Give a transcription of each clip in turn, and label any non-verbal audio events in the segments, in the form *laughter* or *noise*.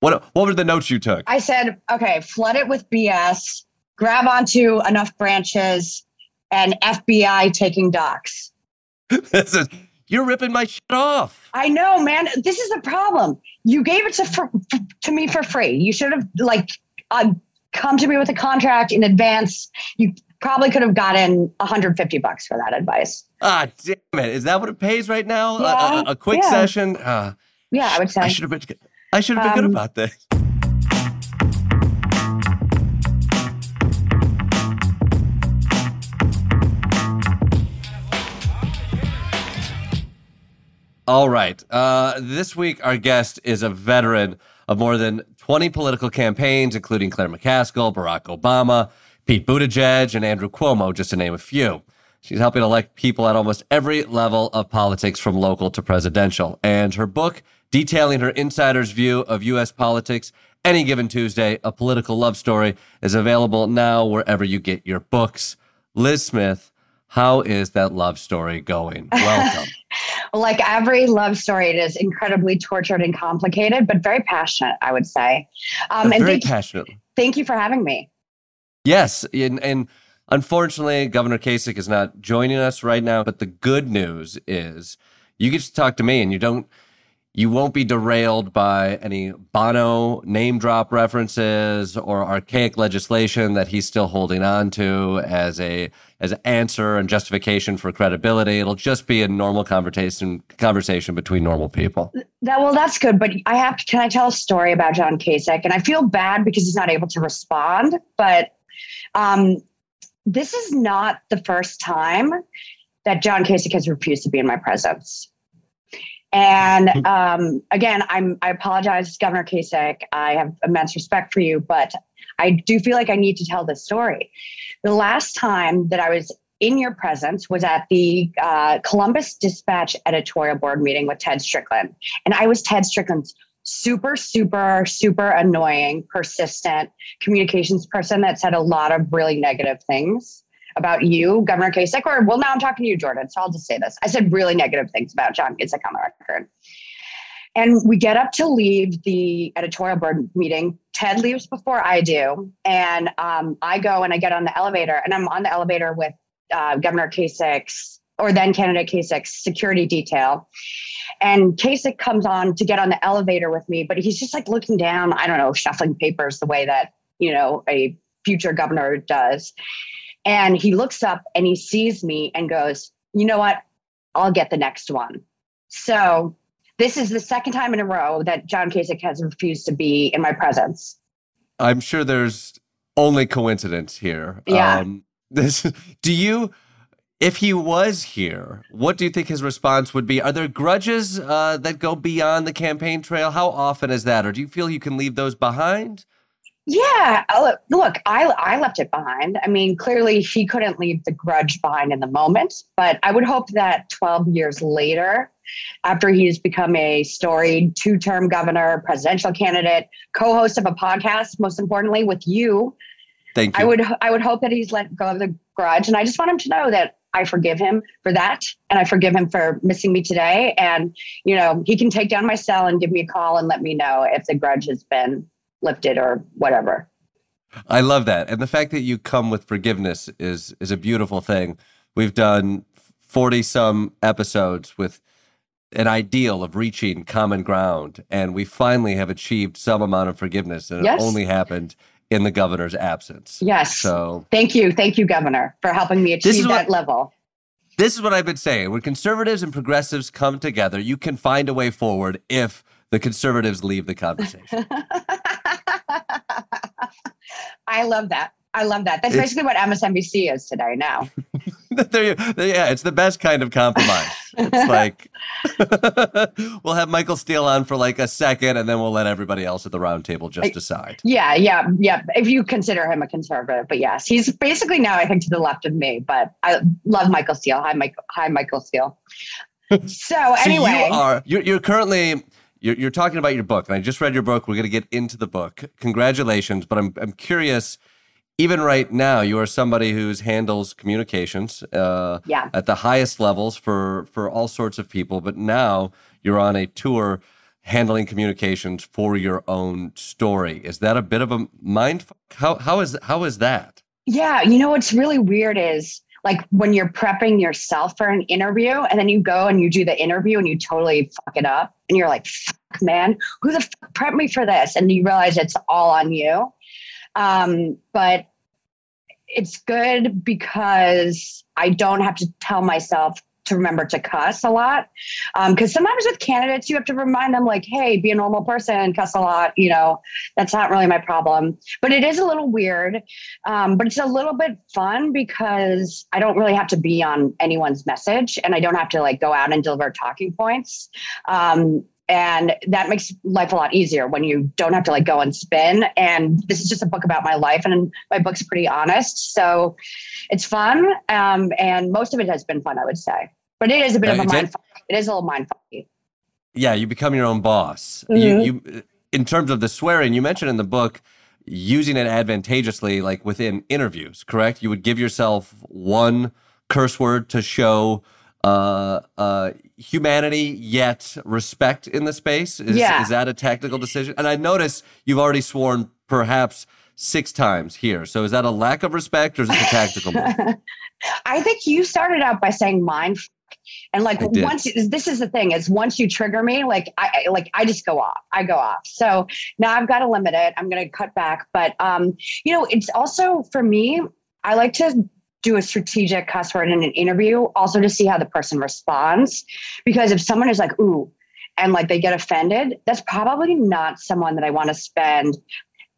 What What were the notes you took? I said, okay, flood it with BS, grab onto enough branches, and FBI taking docs. *laughs* this is you're ripping my shit off. I know, man. This is the problem. You gave it to for, to me for free. You should have like uh, come to me with a contract in advance. You probably could have gotten 150 bucks for that advice. Ah, damn it! Is that what it pays right now? Yeah, a, a, a quick yeah. session. Uh, Yeah, I would say. I should have been. I should have been good Um, about this. All right. Uh, this week, our guest is a veteran of more than 20 political campaigns, including Claire McCaskill, Barack Obama, Pete Buttigieg, and Andrew Cuomo, just to name a few. She's helping elect people at almost every level of politics, from local to presidential. And her book, detailing her insider's view of U.S. politics, Any Given Tuesday, a political love story, is available now wherever you get your books. Lis Smith, how is that love story going? *laughs* Welcome. like every love story, it is incredibly tortured and complicated, but very passionate, I would say. Um, and Very thank, passionate. thank you for having me. Yes, and, and unfortunately, Governor Kasich is not joining us right now. But the good news is, you get to talk to me, and you don't, you won't be derailed by any Bono name drop references or archaic legislation that he's still holding on to as a as an answer and justification for credibility. It'll just be a normal conversation conversation between normal people. That well, that's good. But I have to. Can I tell a story about John Kasich? And I feel bad because he's not able to respond. But um, this is not the first time that John Kasich has refused to be in my presence. And *laughs* um, again, I'm I apologize, Governor Kasich. I have immense respect for you, but I do feel like I need to tell this story. The last time that I was in your presence was at the uh, Columbus Dispatch editorial board meeting with Ted Strickland. And I was Ted Strickland's super, super, super annoying, persistent communications person that said a lot of really negative things about you, Governor Kasich. Or, well, now I'm talking to you, Jordan. So I'll just say this. I said really negative things about John Kasich on the record. And we get up to leave the editorial board meeting. Ted leaves before I do. And um, I go and I get on the elevator, and I'm on the elevator with uh, Governor Kasich's, or then candidate Kasich's security detail. And Kasich comes on to get on the elevator with me, but he's just like looking down, I don't know, shuffling papers the way that, you know, a future governor does. And he looks up and he sees me and goes, you know what? I'll get the next one. So this is the second time in a row that John Kasich has refused to be in my presence. I'm sure there's only coincidence here. Yeah. Um, this do you if he was here, what do you think his response would be? Are there grudges uh, that go beyond the campaign trail? How often is that? Or do you feel you can leave those behind? Yeah, look, look, I I left it behind. I mean, clearly he couldn't leave the grudge behind in the moment, but I would hope that 12 years later, after he's become a storied two-term governor, presidential candidate, co-host of a podcast, most importantly with you, Thank you. I would I would hope that he's let go of the grudge, and I just want him to know that I forgive him for that, and I forgive him for missing me today. And you know, he can take down my cell and give me a call and let me know if the grudge has been lifted or whatever. I love that. And the fact that you come with forgiveness is is a beautiful thing. We've done 40 some episodes with an ideal of reaching common ground and we finally have achieved some amount of forgiveness and Yes. it only happened in the governor's absence. Yes. So Thank you, thank you, Governor, for helping me achieve that what- level. this is what I've been saying. When conservatives and progressives come together, you can find a way forward if the conservatives leave the conversation. *laughs* *laughs* I love that. I love that. That's It's- basically what MSNBC is today now. *laughs* yeah, it's the best kind of compromise. It's *laughs* like we'll have Michael Steele on for like a second, and then we'll let everybody else at the round table just decide. Yeah, yeah, yeah. If you consider him a conservative, but yes, he's basically now I think to the left of me. But I love Michael Steele. Hi, Michael. Hi, Michael Steele. So So anyway, you are you're, you're currently you're, you're talking about your book, and I just read your book. We're going to get into the book. Congratulations! But I'm I'm curious. Even right now, you are somebody who handles communications uh, yeah, at the highest levels for for all sorts of people. But now you're on a tour handling communications for your own story. Is that a bit of a mind? How how is how is that? Yeah, you know what's really weird is like when you're prepping yourself for an interview and then you go and you do the interview and you totally fuck it up and you're like, fuck, man, who the fuck prepped me for this? And you realize it's all on you. Um, but it's good because I don't have to tell myself to remember to cuss a lot. Because um, sometimes with candidates, you have to remind them, like, hey, be a normal person, cuss a lot. You know, that's not really my problem. But it is a little weird. Um, but it's a little bit fun because I don't really have to be on anyone's message and I don't have to like go out and deliver talking points. Um, and that makes life a lot easier when you don't have to like go and spin and this is just a book about my life and my book's pretty honest so it's fun um, and most of it has been fun i would say but it is a bit uh, of a mind it is a little mind fucky yeah you become your own boss mm-hmm. you, you in terms of the swearing you mentioned in the book using it advantageously like within interviews correct you would give yourself one curse word to show uh, uh, humanity yet respect in the space? Is, yeah. is that a tactical decision? And I notice you've already sworn perhaps six times here. So is that a lack of respect or is it a tactical move? *laughs* I think you started out by saying mind and like once this is the thing is once you trigger me like i like i just go off i go off. So now i've got to limit it i'm going to cut back. But um you know it's also for me i like to do a strategic cuss word in an interview also to see how the person responds. Because if someone is like, ooh, and like they get offended, that's probably not someone that I want to spend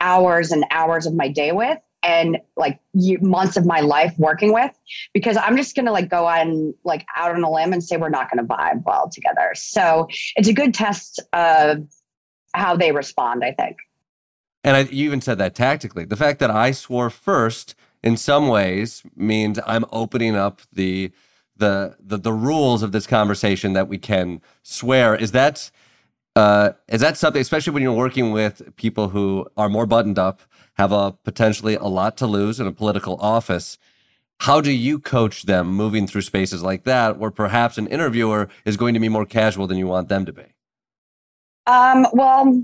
hours and hours of my day with and like months of my life working with because I'm just gonna like go on like out on a limb and say we're not gonna vibe well together. So it's a good test of how they respond, I think. And I, you even said that tactically. The fact that I swore first in some ways means I'm opening up the the the, the rules of this conversation that we can swear. Is that uh, is that something, especially when you're working with people who are more buttoned up, have a potentially a lot to lose in a political office? How do you coach them moving through spaces like that, where perhaps an interviewer is going to be more casual than you want them to be? Um, well,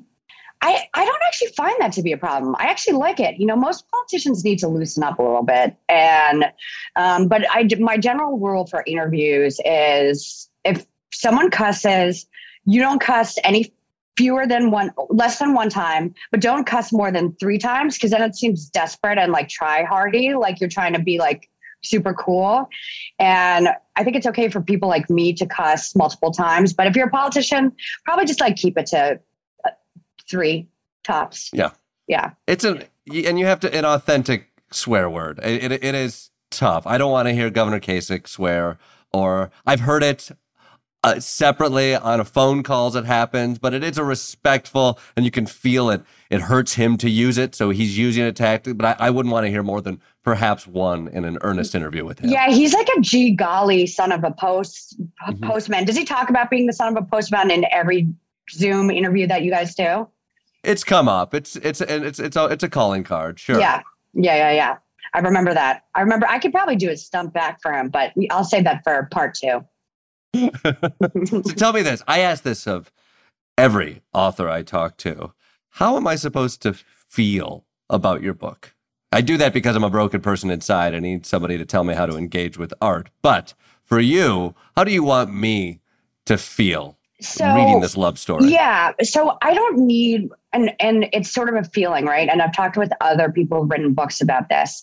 I, I don't actually find that to be a problem. I actually like it. You know, most politicians need to loosen up a little bit. And, um, but I, my general rule for interviews is if someone cusses, you don't cuss any fewer than one, less than one time, but don't cuss more than three times because then it seems desperate and like try hardy, like you're trying to be like super cool. And I think it's okay for people like me to cuss multiple times. But if you're a politician, probably just like keep it to uh, three tops. Yeah. Yeah. It's an, and you have to, an authentic swear word. It, it, it is tough. I don't want to hear Governor Kasich swear, or I've heard it uh, separately on a phone calls it happens, but it is a respectful, and you can feel it. It hurts him to use it, so he's using a tactic. But I, I wouldn't want to hear more than perhaps one in an earnest interview with him. Yeah, he's like a gee golly son of a post mm-hmm. postman. Does he talk about being the son of a postman in every Zoom interview that you guys do? It's come up. It's it's and it's it's a it's a calling card. Sure. Yeah. Yeah. Yeah. Yeah. I remember that. I remember I could probably do a stump back for him, but I'll save that for part two. *laughs* so tell me this. I ask this of every author I talk to. How am I supposed to feel about your book? I do that because I'm a broken person inside. I need somebody to tell me how to engage with art. But for you, how do you want me to feel so, reading this love story? Yeah. So I don't need and and it's sort of a feeling, right? And I've talked with other people who've written books about this,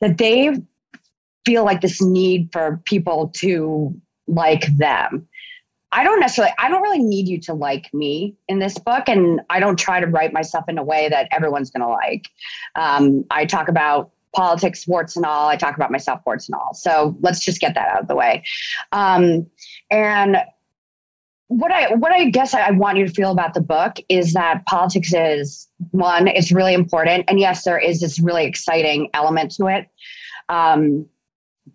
that they feel like this need for people to like them. I don't necessarily, I don't really need you to like me in this book. And I don't try to write myself in a way that everyone's going to like. Um, I talk about politics, warts and all. I talk about myself, warts and all. So let's just get that out of the way. Um, and what I what I guess I want you to feel about the book is that politics is one, it's really important, and yes, there is this really exciting element to it. Um,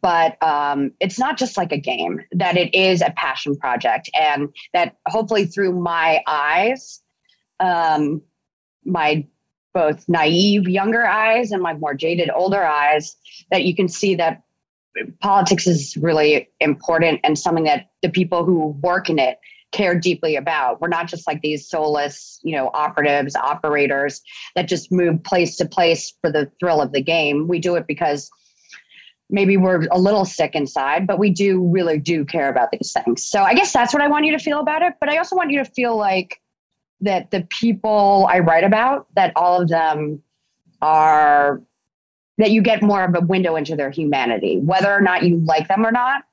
but um, it's not just like a game; that it is a passion project, and that hopefully through my eyes, um, my both naive younger eyes and my more jaded older eyes, that you can see that politics is really important and something that the people who work in it care deeply about. We're not just like these soulless, you know, operatives, operators that just move place to place for the thrill of the game. We do it because maybe we're a little sick inside, but we do really do care about these things. So I guess that's what I want you to feel about it. But I also want you to feel like that the people I write about, that all of them are that you get more of a window into their humanity, whether or not you like them or not.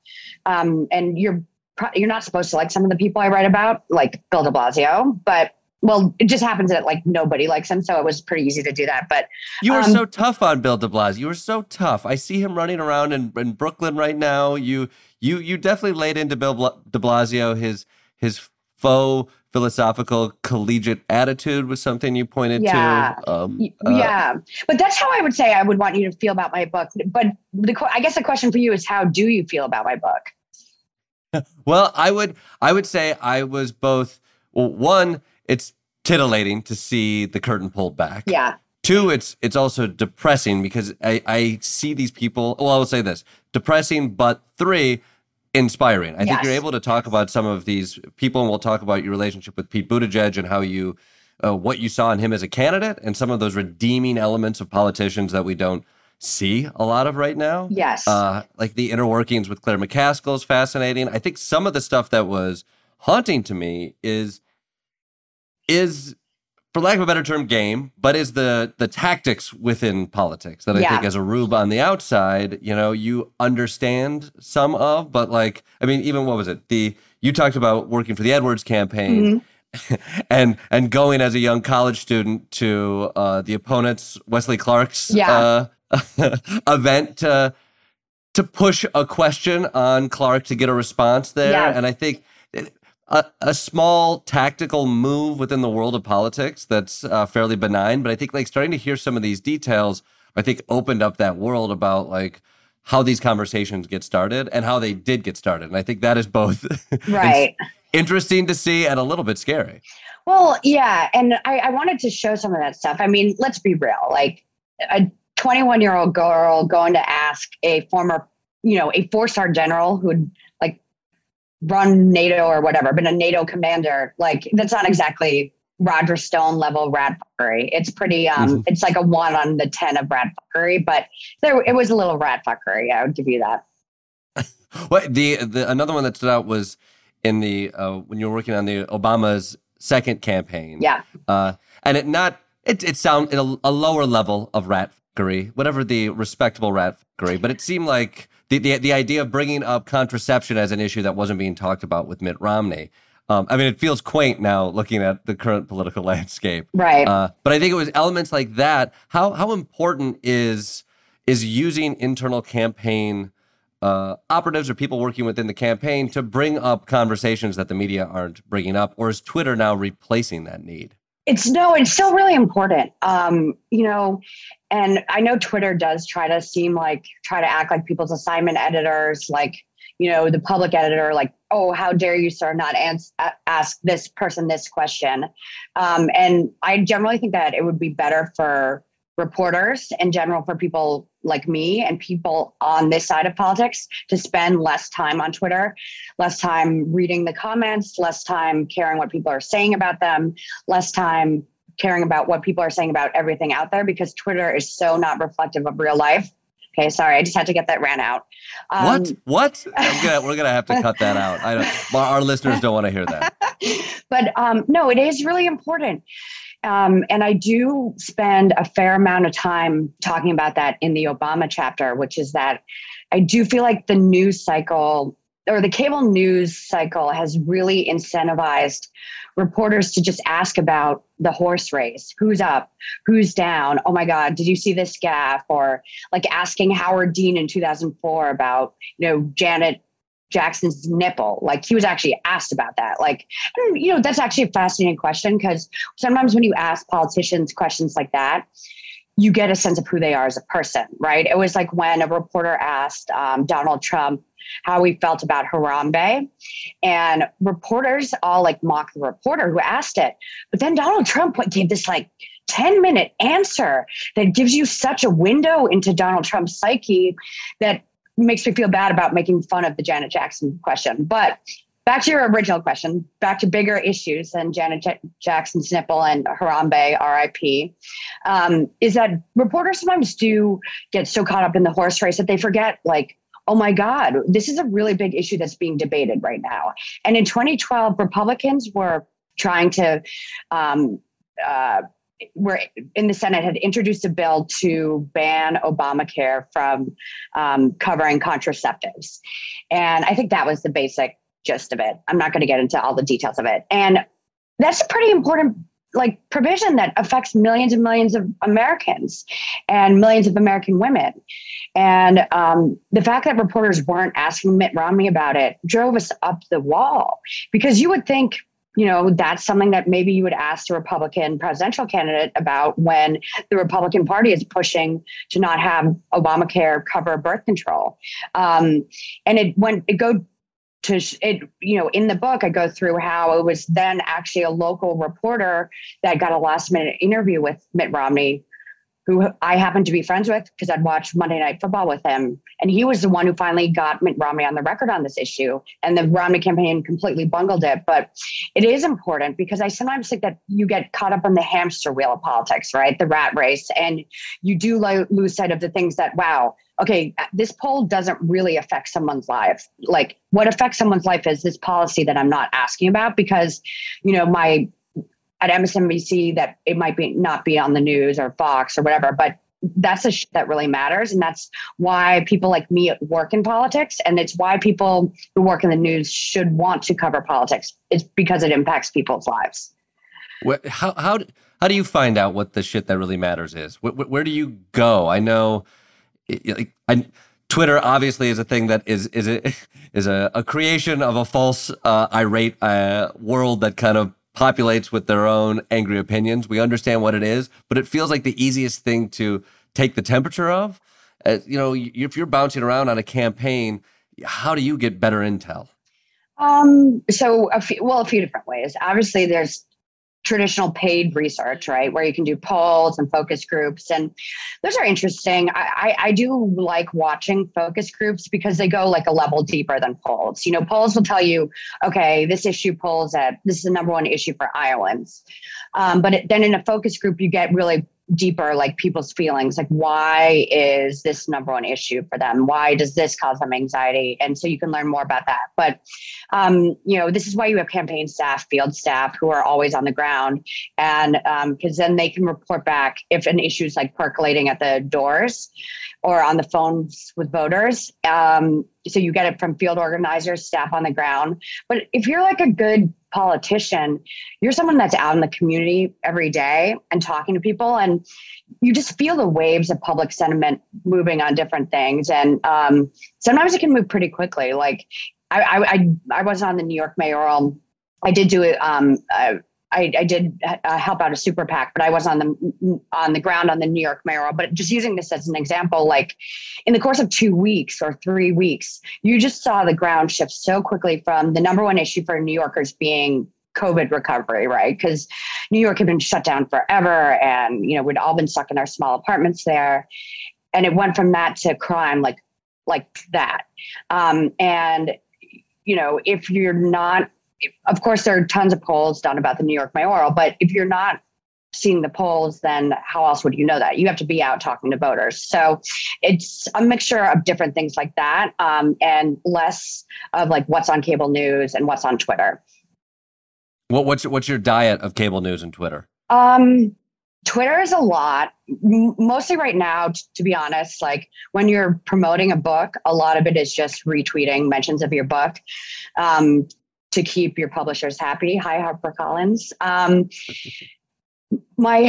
Um, and you're you're not supposed to like some of the people I write about, like Bill De Blasio, but well, it just happens that like nobody likes him, so it was pretty easy to do that. But you were um, so tough on Bill De Blasio. You were so tough. I see him running around in, in Brooklyn right now. You you you definitely laid into Bill De Blasio. His his faux philosophical collegiate attitude was something you pointed yeah. to. Um, uh, yeah, but that's how I would say I would want you to feel about my book. But the, I guess the question for you is, how do you feel about my book? *laughs* well, I would I would say I was both. Well, one, it's titillating to see the curtain pulled back. Yeah. Two, it's it's also depressing because I, I see these people. Well, I will say this: depressing. But three, inspiring. I yes. think you're able to talk about some of these people, and we'll talk about your relationship with Pete Buttigieg and how you, uh, what you saw in him as a candidate, and some of those redeeming elements of politicians that we don't see a lot of right now. Yes, uh, like the inner workings with Claire McCaskill is fascinating. I think some of the stuff that was haunting to me is is for lack of a better term, game, but is the the tactics within politics that I yeah. think as a rube on the outside, you know, you understand some of, but like, I mean, even what was it? The you talked about working for the Edwards campaign. Mm-hmm. *laughs* and and going as a young college student to uh, the opponent's Wesley Clark's yeah. uh, *laughs* event to to push a question on Clark to get a response there, and I think a, a, small tactical move within the world of politics that's uh, fairly benign. But I think like starting to hear some of these details, I think opened up that world about like how these conversations get started and how they did get started. And I think that is both *laughs* right interesting to see and a little bit scary. Well, yeah, and I, I wanted to show some of that stuff. I mean, let's be real. Like a 21 year old girl going to ask a former, you know, a four star general who'd run NATO or whatever, been a NATO commander, like that's not exactly Roger Stone level rat fuckery. It's pretty um mm-hmm. it's like a one on the ten of rat fuckery, but there it was a little rat fuckery. I would give you that. *laughs* what the the another one that stood out was in the uh, when you were working on the Obama's second campaign. Yeah. Uh, and it not it it sound a, a lower level of rat fuckery, whatever the respectable rat fuckery, but it seemed like the, the, the idea of bringing up contraception as an issue that wasn't being talked about with Mitt Romney. Um, I mean, it feels quaint now looking at the current political *laughs* landscape. Right. Uh, but I think it was elements like that. How how important is is using internal campaign uh, operatives or people working within the campaign to bring up conversations that the media aren't bringing up, or is Twitter now replacing that need? It's no, it's still really important. Um, you know, and I know Twitter does try to seem like try to act like people's assignment editors, like you know the public editor, like oh how dare you sir not ans- ask this person this question, um, and I generally think that it would be better for reporters in general for people like me and people on this side of politics to spend less time on Twitter, less time reading the comments, less time caring what people are saying about them, less time caring about what people are saying about everything out there because Twitter is so not reflective of real life. Okay, sorry, I just had to get that ran out. Um, what? What? Gonna, we're gonna have to cut that *laughs* out. I don't. Our listeners don't want to hear that. *laughs* but um, no, it is really important. Um, and I do spend a fair amount of time talking about that in the Obama chapter, which is that I do feel like the news cycle or the cable news cycle has really incentivized reporters to just ask about the horse race. Who's up? Who's down? Oh my god did you see this gaffe? Or like asking howard dean in 2004 about you know janet jackson's nipple like he was actually asked about that like you know that's actually a fascinating question because sometimes when you ask politicians questions like that you get a sense of who they are as a person, right? It was like when a reporter asked um, Donald Trump how he felt about Harambe, and reporters all like mocked the reporter who asked it. But then Donald Trump gave this like 10 minute answer that gives you such a window into Donald Trump's psyche that makes me feel bad about making fun of the Janet Jackson question. But back to your original question, back to bigger issues than Janet J- Jackson's nipple and Harambe, RIP, um, is that reporters sometimes do get so caught up in the horse race that they forget, like, oh my God, this is a really big issue that's being debated right now. And in 2012, Republicans were trying to um, uh, were in the Senate had introduced a bill to ban Obamacare from um, covering contraceptives. And I think that was the basic gist of it. I'm not going to get into all the details of it. And that's a pretty important like provision that affects millions and millions of Americans and millions of American women. And um, the fact that reporters weren't asking Mitt Romney about it drove us up the wall because you would think you know, that's something that maybe you would ask the Republican presidential candidate about when the Republican Party is pushing to not have Obamacare cover birth control. Um, and it went, it go to it, you know, in the book, I go through how it was then actually a local reporter that got a last minute interview with Mitt Romney who I happened to be friends with because I'd watched Monday Night Football with him. And he was the one who finally got Mitt Romney on the record on this issue. And the Romney campaign completely bungled it. But it is important because I sometimes think that you get caught up on the hamster wheel of politics, right? The rat race. And you do lo- lose sight of the things that, wow, okay, uh, this poll doesn't really affect someone's life. Like what affects someone's life is this policy that I'm not asking about because, you know, my at MSNBC that it might be not be on the news or Fox or whatever, but that's a sh- that really matters, and that's why people like me work in politics, and it's why people who work in the news should want to cover politics. It's because it impacts people's lives. Where, how how how do you find out what the shit that really matters is? Where, where do you go? I know, like, I, Twitter obviously is a thing that is is a, *laughs* is a, a creation of a false uh, irate uh, world that kind of populates with their own angry opinions. We understand what it is, but it feels like the easiest thing to take the temperature of. Uh, you know, if you're bouncing around on a campaign, how do you get better intel? Um, so, a few, well, a few different ways. Obviously, there's traditional paid research, right, where you can do polls and focus groups, and those are interesting. I, I, I, do like watching focus groups because they go like a level deeper than polls. You know, polls will tell you, okay, this issue polls at this is the number one issue for Iowans, um, but it, then in a focus group, you get really deeper like people's feelings like why is this number one issue for them? Why does this cause them anxiety? And so you can learn more about that. But um, you know this is why you have campaign staff field staff who are always on the ground. And because um, then they can report back if an issue is like percolating at the doors or on the phones with voters. Um, so you get it from field organizers staff on the ground. But if you're like a good politician, you're someone that's out in the community every day and talking to people, and you just feel the waves of public sentiment moving on different things. And um, sometimes it can move pretty quickly. Like I, I, I, I was on the New York mayoral. I did do it. Um, I, I did uh, help out a super PAC, but I was on the on the ground on the New York mayoral. But just using this as an example, like in the course of two weeks or three weeks, you just saw the ground shift so quickly from the number one issue for New Yorkers being COVID recovery, right? Because New York had been shut down forever, and you know we'd all been stuck in our small apartments there, and it went from that to crime, like like that. Um, and you know, if you're not of course, there are tons of polls done about the New York mayoral, but if you're not seeing the polls, then how else would you know that? You have to be out talking to voters. So it's a mixture of different things like that, um, and less of like what's on cable news and what's on Twitter. What, what's what's your diet of cable news and Twitter? Um, Twitter is a lot, mostly right now, t- to be honest. Like when you're promoting a book, a lot of it is just retweeting mentions of your book. Um, to keep your publishers happy. Hi, HarperCollins. Um, my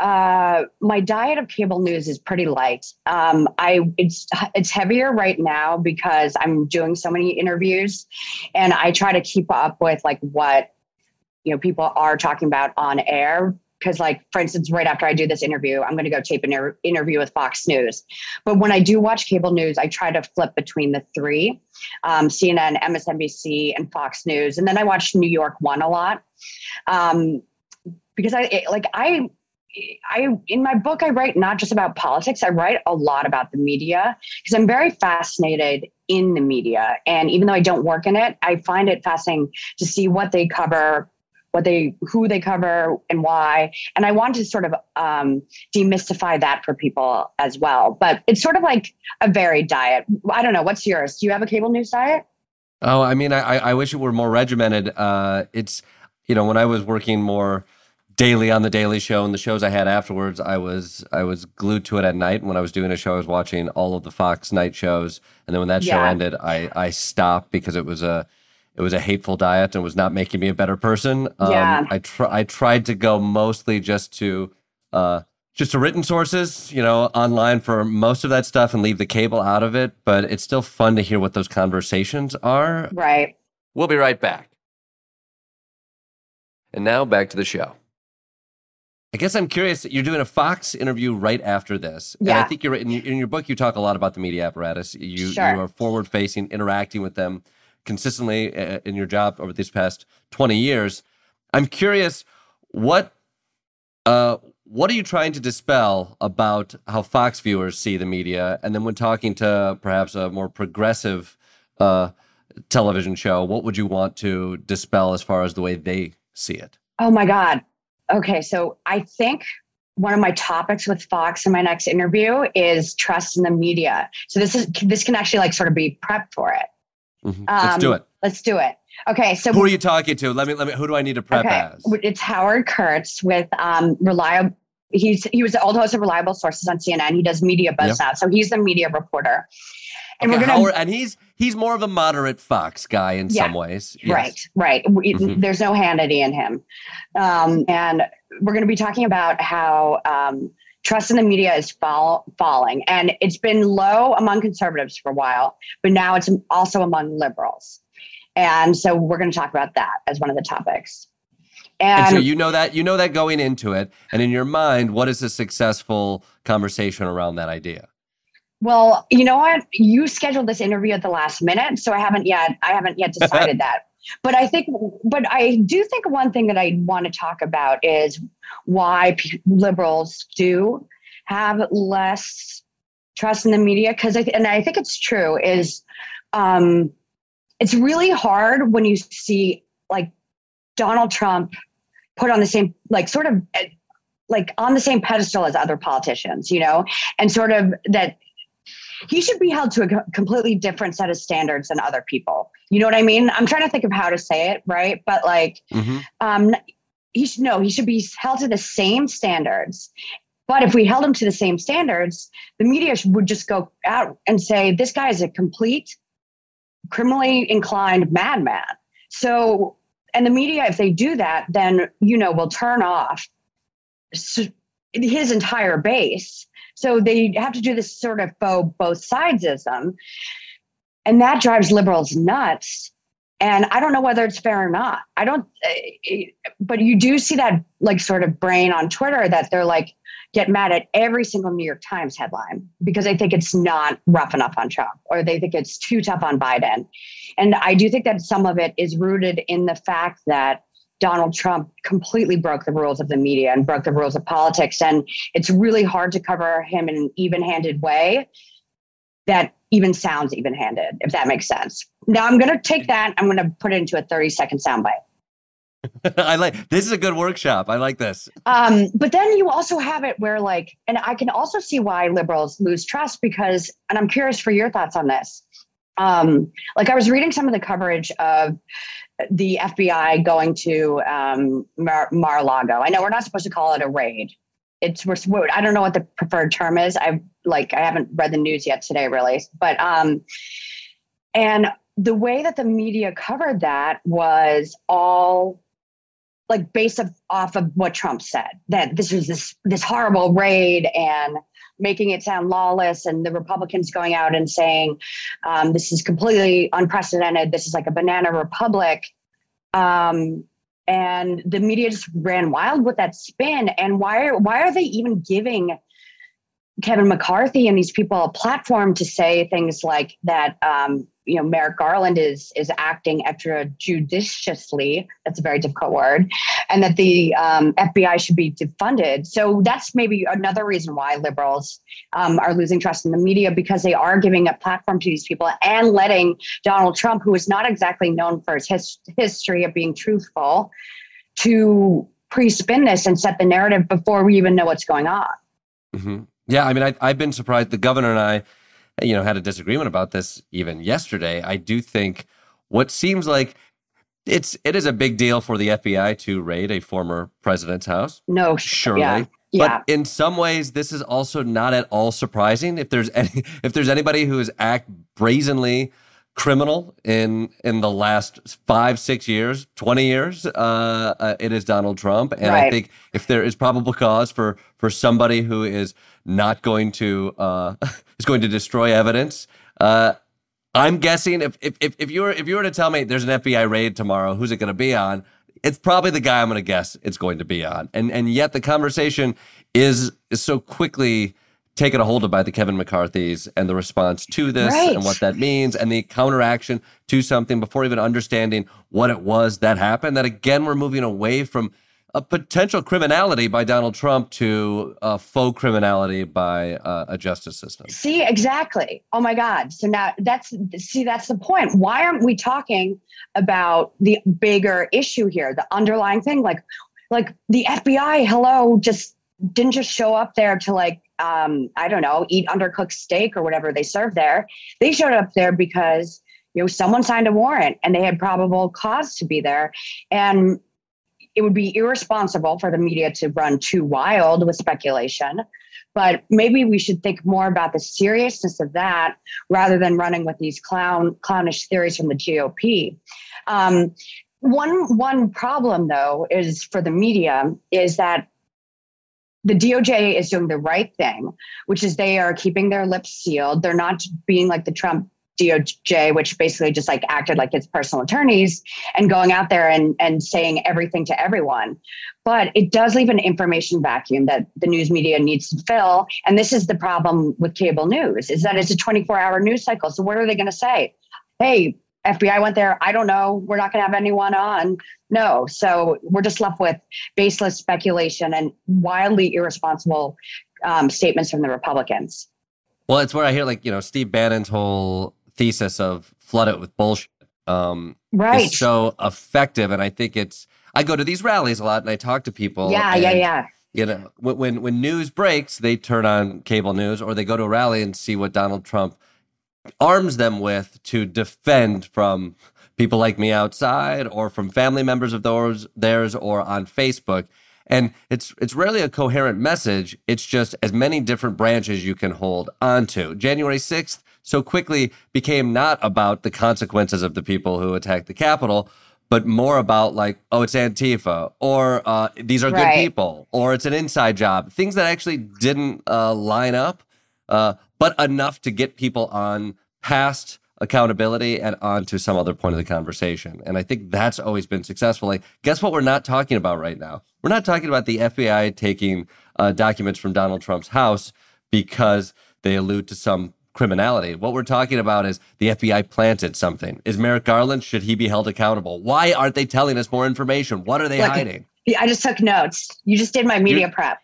uh, my diet of cable news is pretty light. Um, I it's it's heavier right now because I'm doing so many interviews, and I try to keep up with like what you know people are talking about on air because like for instance right after i do this interview i'm going to go tape an inter- interview with fox news but when i do watch cable news i try to flip between the three um, cnn msnbc and fox news and then i watch new york one a lot um, because i it, like i I in my book I write not just about politics I write a lot about the media because I'm very fascinated in the media. And even though I don't work in it, I find it fascinating to see what they cover, what they, who they cover, and why. And I want to sort of um, demystify that for people as well. But it's sort of like a varied diet. I don't know. What's yours? Do you have a cable news diet? Oh, I mean, I, I wish it were more regimented. Uh, it's, you know, when I was working more daily on the Daily Show and the shows I had afterwards, I was I was glued to it at night. When I was doing a show, I was watching all of the Fox night shows, and then when that show yeah. ended, I I stopped because it was a it was a hateful diet and was not making me a better person. Um, yeah. I tr- I tried to go mostly just to uh, just to written sources, you know, online for most of that stuff and leave the cable out of it. But it's still fun to hear what those conversations are. Right. We'll be right back. And now back to the show. I guess I'm curious. You're doing a Fox interview right after this, yeah. and I think you're in, in your book. You talk a lot about the media apparatus. You sure. you are forward facing, interacting with them consistently uh, in your job over these past 20 years. I'm curious what uh, what are you trying to dispel about how Fox viewers see the media, and then when talking to perhaps a more progressive uh, television show, what would you want to dispel as far as the way they see it? Oh my God. Okay, so I think one of my topics with Fox in my next interview is trust in the media. So this is this can actually like sort of be prep for it. Mm-hmm. Um, let's do it. Let's do it. Okay, so who are you talking to? Let me let me. Who do I need to prep okay. as? It's Howard Kurtz with um, reliable. He's he was the old host of Reliable Sources on CNN. He does media buzz yep. now, so he's the media reporter. And okay, we're gonna Howard, and he's he's more of a moderate Fox guy in yeah, some ways. Yes. Right, right. Mm-hmm. There's no Hannity in him. Um, and we're going to be talking about how um, trust in the media is fall, falling. And it's been low among conservatives for a while, but now it's also among liberals. And so we're going to talk about that as one of the topics. And, and, so you know that you know that going into it, and in your mind, what is a successful conversation around that idea? Well, you know what? You scheduled this interview at the last minute, so I haven't yet. I haven't yet *laughs* decided that. But I think, but I do think one thing that I want to talk about is why p- liberals do have less trust in the media. Because I th- and I think it's true is, um, it's really hard when you see like Donald Trump put on the same like sort of eh, like on the same pedestal as other politicians, you know, and sort of that he should be held to a completely different set of standards than other people. You know what I mean? I'm trying to think of how to say it, right? But like, mm-hmm. um, he should no, he should be held to the same standards. But if we held him to the same standards, the media would just go out and say this guy is a complete criminally inclined madman. So, and the media, if they do that, then you know will turn off his entire base so they have to do this sort of faux both sidesism. And that drives liberals nuts. And I don't know whether it's fair or not. I don't, eh, but you do see that like sort of brain on Twitter that they're like, get mad at every single New York Times headline because they think it's not rough enough on Trump or they think it's too tough on Biden. And I do think that some of it is rooted in the fact that Donald Trump completely broke the rules of the media and broke the rules of politics. And it's really hard to cover him in an even handed way that even sounds even handed, if that makes sense. Now I'm going to take that, I'm going to put it into a 30 second soundbite. *laughs* I like this is a good workshop. I like this. Um, but then you also have it where like, and I can also see why liberals lose trust because, and I'm curious for your thoughts on this. Um, like I was reading some of the coverage of the FBI going to um, Mar- Mar-a-Lago. I know we're not supposed to call it a raid. It's we're, I don't know what the preferred term is. I like I haven't read the news yet today, really. But um, and the way that the media covered that was all like based off of what Trump said that this was this this horrible raid and making it sound lawless and the Republicans going out and saying um, this is completely unprecedented. This is like a banana republic. Um, and the media just ran wild with that spin. And why are, why are they even giving Kevin McCarthy and these people a platform to say things like that? Um, you know Merrick Garland is is acting extrajudiciously. That's a very difficult word, and that the um, FBI should be defunded. So that's maybe another reason why liberals um, are losing trust in the media because they are giving a platform to these people and letting Donald Trump, who is not exactly known for his his history of being truthful, to pre-spin this and set the narrative before we even know what's going on. Mm-hmm. Yeah, I mean, I, I've been surprised. The governor and I you know, had a disagreement about this even yesterday. I do think what seems like it's it is a big deal for the FBI to raid a former president's house. No, surely. Yeah. Yeah. But in some ways, this is also not at all surprising. If there's *laughs* any, if there's anybody who has act brazenly criminal in in the last five, six years, twenty years, uh, uh, it is Donald Trump. And right. I think if there is probable cause for for somebody who is not going to uh, *laughs* is going to destroy evidence. Uh, I'm guessing if, if if if you were if you were to tell me there's an FBI raid tomorrow, who's it going to be on? It's probably the guy I'm going to guess it's going to be on. And and yet the conversation is is so quickly taken a hold of by the Kevin McCarthy's and the response to this right. and what that means and the counteraction to something before even understanding what it was that happened. That again, we're moving away from a potential criminality by Donald Trump to a faux criminality by uh, a justice system. See, exactly. Oh my God. So now that's, see, that's the point. Why aren't we talking about the bigger issue here, the underlying thing? Like, like the FBI, hello, just didn't just show up there to like, um, I don't know, eat undercooked steak or whatever they serve there. They showed up there because you know someone signed a warrant and they had probable cause to be there and it would be irresponsible for the media to run too wild with speculation. But maybe we should think more about the seriousness of that rather than running with these clown clownish theories from the GOP. Um, one one problem though is for the media is that the DOJ is doing the right thing, which is they are keeping their lips sealed. They're not being like the Trump DOJ, which basically just like acted like its personal attorneys and going out there and, and saying everything to everyone. But it does leave an information vacuum that the news media needs to fill. And this is the problem with cable news is that it's a 24 hour news cycle. So what are they going to say? Hey, FBI went there. I don't know. We're not going to have anyone on. No. So we're just left with baseless speculation and wildly irresponsible um, statements from the Republicans. Well, it's where I hear like, you know, Steve Bannon's whole thesis of flood it with bullshit um, right. is so effective. And I think it's, I go to these rallies a lot and I talk to people. Yeah, and, yeah, yeah. You know, when, when news breaks, they turn on cable news or they go to a rally and see what Donald Trump arms them with to defend from people like me outside or from family members of those theirs or on Facebook. And it's it's rarely a coherent message. It's just as many different branches you can hold onto. January 6th so quickly became not about the consequences of the people who attacked the Capitol, but more about like, oh, it's Antifa, or uh, these are right. good people, or it's an inside job. Things that actually didn't uh, line up, uh, but enough to get people on past accountability and onto some other point of the conversation. And I think that's always been successful. Like, guess what? We're not talking about right now. We're not talking about the FBI taking uh, documents from Donald Trump's house because they allude to some criminality. What we're talking about is the FBI planted something. Is Merrick Garland, should he be held accountable? Why aren't they telling us more information? What are they Look, hiding? I just took notes. You just did my media You're, prep.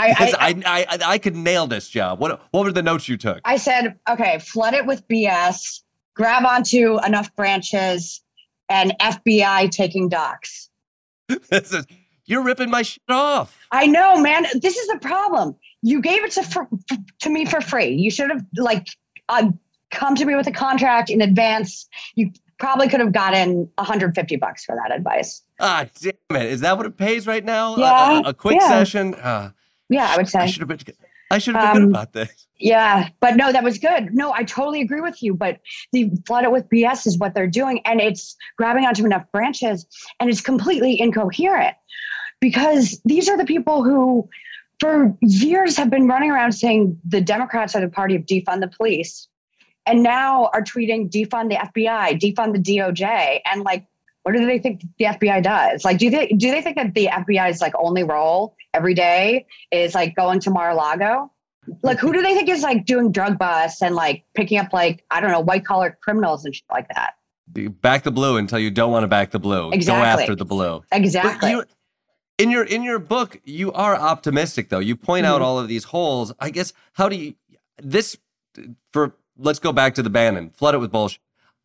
I I, I, I, I could nail this job. What what were the notes you took? I said, okay, flood it with BS, grab onto enough branches, and FBI taking docs. *laughs* this is, you're ripping my shit off. I know, man. This is the problem you gave it to for, to me for free. You should have like uh, come to me with a contract in advance. You probably could have gotten 150 bucks for that advice. Ah, damn it! Is that what it pays right now? Yeah, a, a, a quick yeah. session. Uh, yeah, I would say. I should have been. I should have been um, good about this. Yeah, but no, that was good. No, I totally agree with you. But the flood it with BS is what they're doing, and it's grabbing onto enough branches, and it's completely incoherent because these are the people who for years have been running around saying the Democrats are the party of defund the police, and now are tweeting defund the FBI, defund the DOJ, and like, what do they think the FBI does? Like, do they do they think that the FBI's like only role every day is like going to Mar-a-Lago? like who do they think is like doing drug busts and like picking up like I don't know white collar criminals and shit like that? Back the blue until you don't want to back the blue. Exactly. Go after the blue. Exactly. You, in your in your book, you are optimistic though. You point out Mhm. all of these holes. I guess how do you this for let's go back to the Bannon, flood it with bullshit.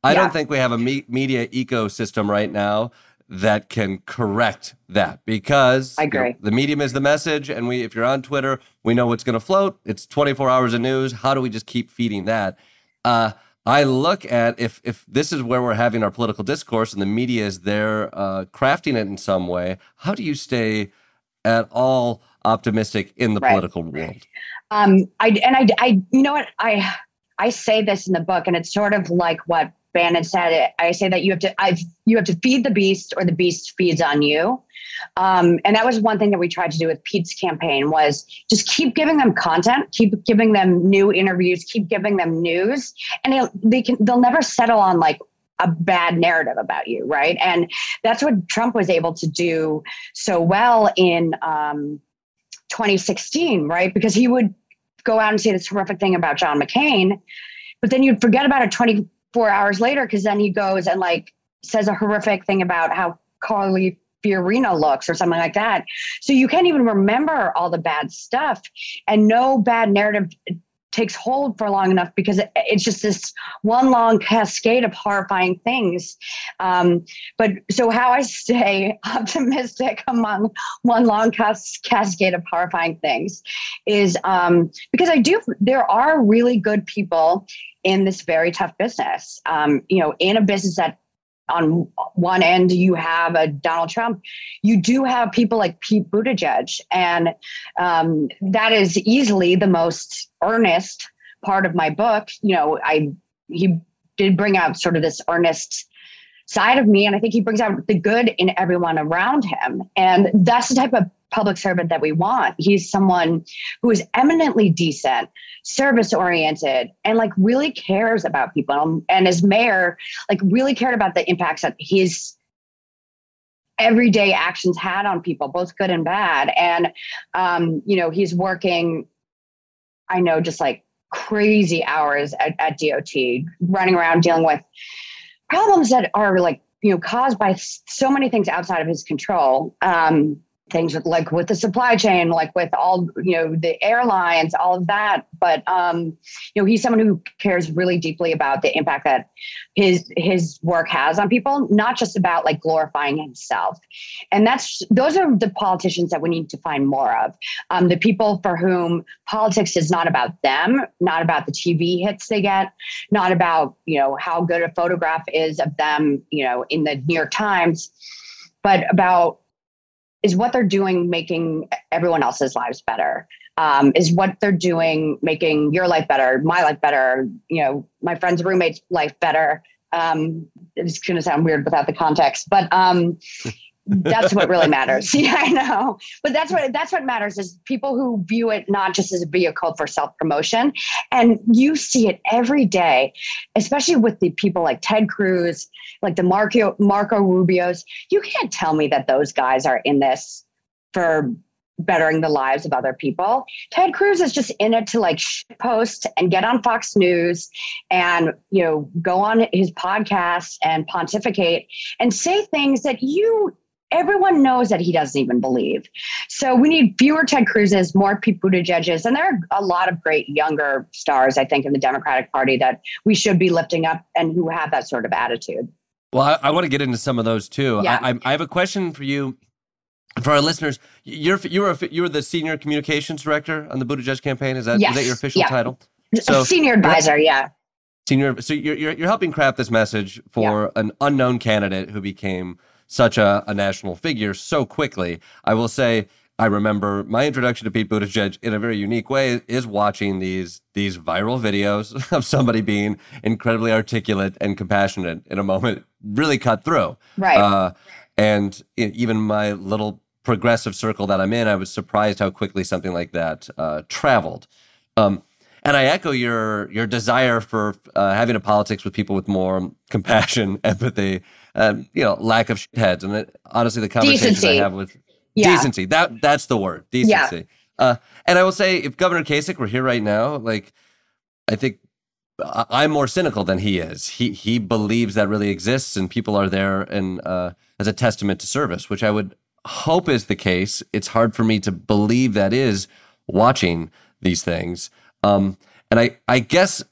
I Yeah. don't think we have a me- media ecosystem right now that can correct that because I you know, the medium is the message and we if you're on Twitter, we know what's going to float. It's 24 hours of news. How do we just keep feeding that? Uh I look at if if this is where we're having our political discourse and the media is there uh, crafting it in some way, how do you stay at all optimistic in the Right. political world? Um, I and I, I, you know what, I, I say this in the book, and it's sort of like what Bannon said. I say that you have to, I've, you have to feed the beast, or the beast feeds on you. Um, and that was one thing that we tried to do with Pete's campaign was just keep giving them content, keep giving them new interviews, keep giving them news, and they'll, they can, they'll never settle on like a bad narrative about you, right? And that's what Trump was able to do so well in. Um, 2016, right? Because he would go out and say this horrific thing about John McCain, but then you'd forget about it 24 hours later because then he goes and like says a horrific thing about how Carly Fiorina looks or something like that. So you can't even remember all the bad stuff, and no bad narrative takes hold for long enough because it, it's just this one long cascade of horrifying things. Um, but so how I stay *laughs* optimistic among one long cas- cascade of horrifying things is um, because I do, there are really good people in this very tough business. Um, you know, in a business that on one end you have a Donald Trump, you do have people like Pete Buttigieg, and um, that is easily the most earnest part of my book. You know, I he did bring out sort of this earnest side of me and i think he brings out the good in everyone around him and that's the type of public servant that we want. He's someone who is eminently decent service oriented and like really cares about people. And as mayor like really cared about the impacts that his everyday actions had on people both good and bad. And um you know he's working i know just like crazy hours at, at dot running around dealing with problems that are like you know caused by so many things outside of his control. Um things like with the supply chain like with all you know the airlines all of that. But um you know he's someone who cares really deeply about the impact that his his work has on people not just about like glorifying himself. And that's those are the politicians that we need to find more of. Um, the people for whom politics is not about them not about the tv hits they get not about you know how good a photograph is of them you know in the new york times but about is what they're doing making everyone else's lives better um, is what they're doing making your life better my life better you know my friend's roommate's life better. Um, it's going to sound weird without the context but um, *laughs* that's what really matters. *laughs* *laughs* Yeah i know. But that's what that's what matters is people who view it not just as a vehicle for self-promotion. And you see it every day especially with the people like ted cruz like the marco marco rubios. You can't tell me that those guys are in this for bettering the lives of other people. Ted cruz is just in it to like post and get on fox news and you know go on his podcast and pontificate and say things that you everyone knows that he doesn't even believe. So we need fewer Ted Cruz's, more Pete Buttigieg's, and there are a lot of great younger stars, I think, in the Democratic Party that we should be lifting up and who have that sort of attitude. Well, I, I want to get into some of those too. Yeah. I, I, have a question for you, for our listeners. You're you were you were the senior communications director on the Buttigieg campaign. Is that is Yes. that your official Yeah. title? So- senior advisor, yeah. Senior. So you're you're, you're helping craft this message for an unknown candidate who became such a, a national figure so quickly. I will say. I remember my introduction to Pete Buttigieg in a very unique way is watching these these viral videos *laughs* of somebody being incredibly articulate and compassionate in a moment really cut through. Right. Uh, and e- even my little progressive circle that I'm in, I was surprised how quickly something like that uh, traveled. Um, and I echo your your desire for uh, having a politics with people with more compassion, *laughs* empathy, um, you know, lack of shitheads. And it, honestly, the conversations I have with yeah. decency that that's the word decency. Uh, and I will say, if Governor Kasich were here right now, like I think I'm more cynical than he is. He he believes that really exists, and people are there and uh, as a testament to service, which I would hope is the case. It's hard for me to believe that is watching these things. Um, and I I guess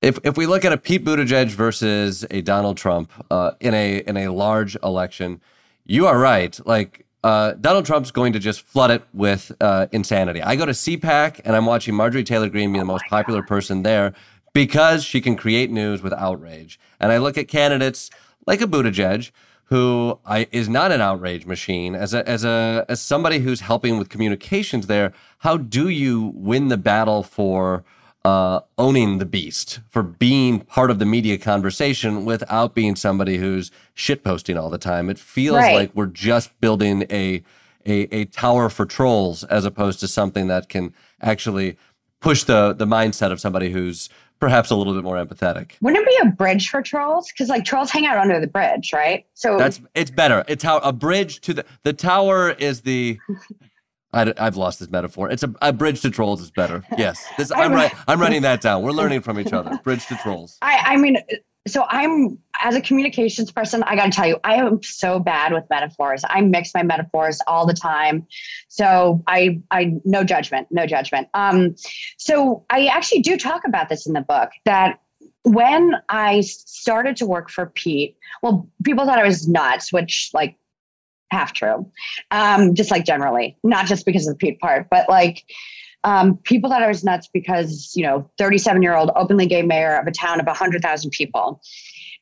if if we look at a Pete Buttigieg versus a Donald Trump uh, in a in a large election, you are right. Like uh, Donald Trump's going to just flood it with uh, insanity. I go to CPAC and I'm watching Marjorie Taylor Greene be the most popular person there because she can create news with outrage. And I look at candidates like a Buttigieg who I, is not an outrage machine as a as a as somebody who's helping with communications there. How do you win the battle for uh, owning the beast, for being part of the media conversation without being somebody who's shit posting all the time. It feels right. like we're just building a, a a tower for trolls as opposed to something that can actually push the the mindset of somebody who's perhaps a little bit more empathetic. Wouldn't it be a bridge for trolls? Because like trolls hang out under the bridge, right? So that's it's better. It's how a bridge to the the tower is the I, have lost this metaphor. It's a, a, bridge to trolls is better. *laughs* Yes, this, I'm right. I'm writing that down. We're learning from each other. Bridge to trolls. I, I mean, so I'm as a communications person. I got to tell you, I am so bad with metaphors. I mix my metaphors all the time. So I, I no judgment, no judgment. Um, so I actually do talk about this in the book that when I started to work for Pete, well, people thought I was nuts, which like half true. Um, just like generally, not just because of the Pete part, but like um, people thought I was nuts because, you know, 37 year old openly gay mayor of a town of 100,000 people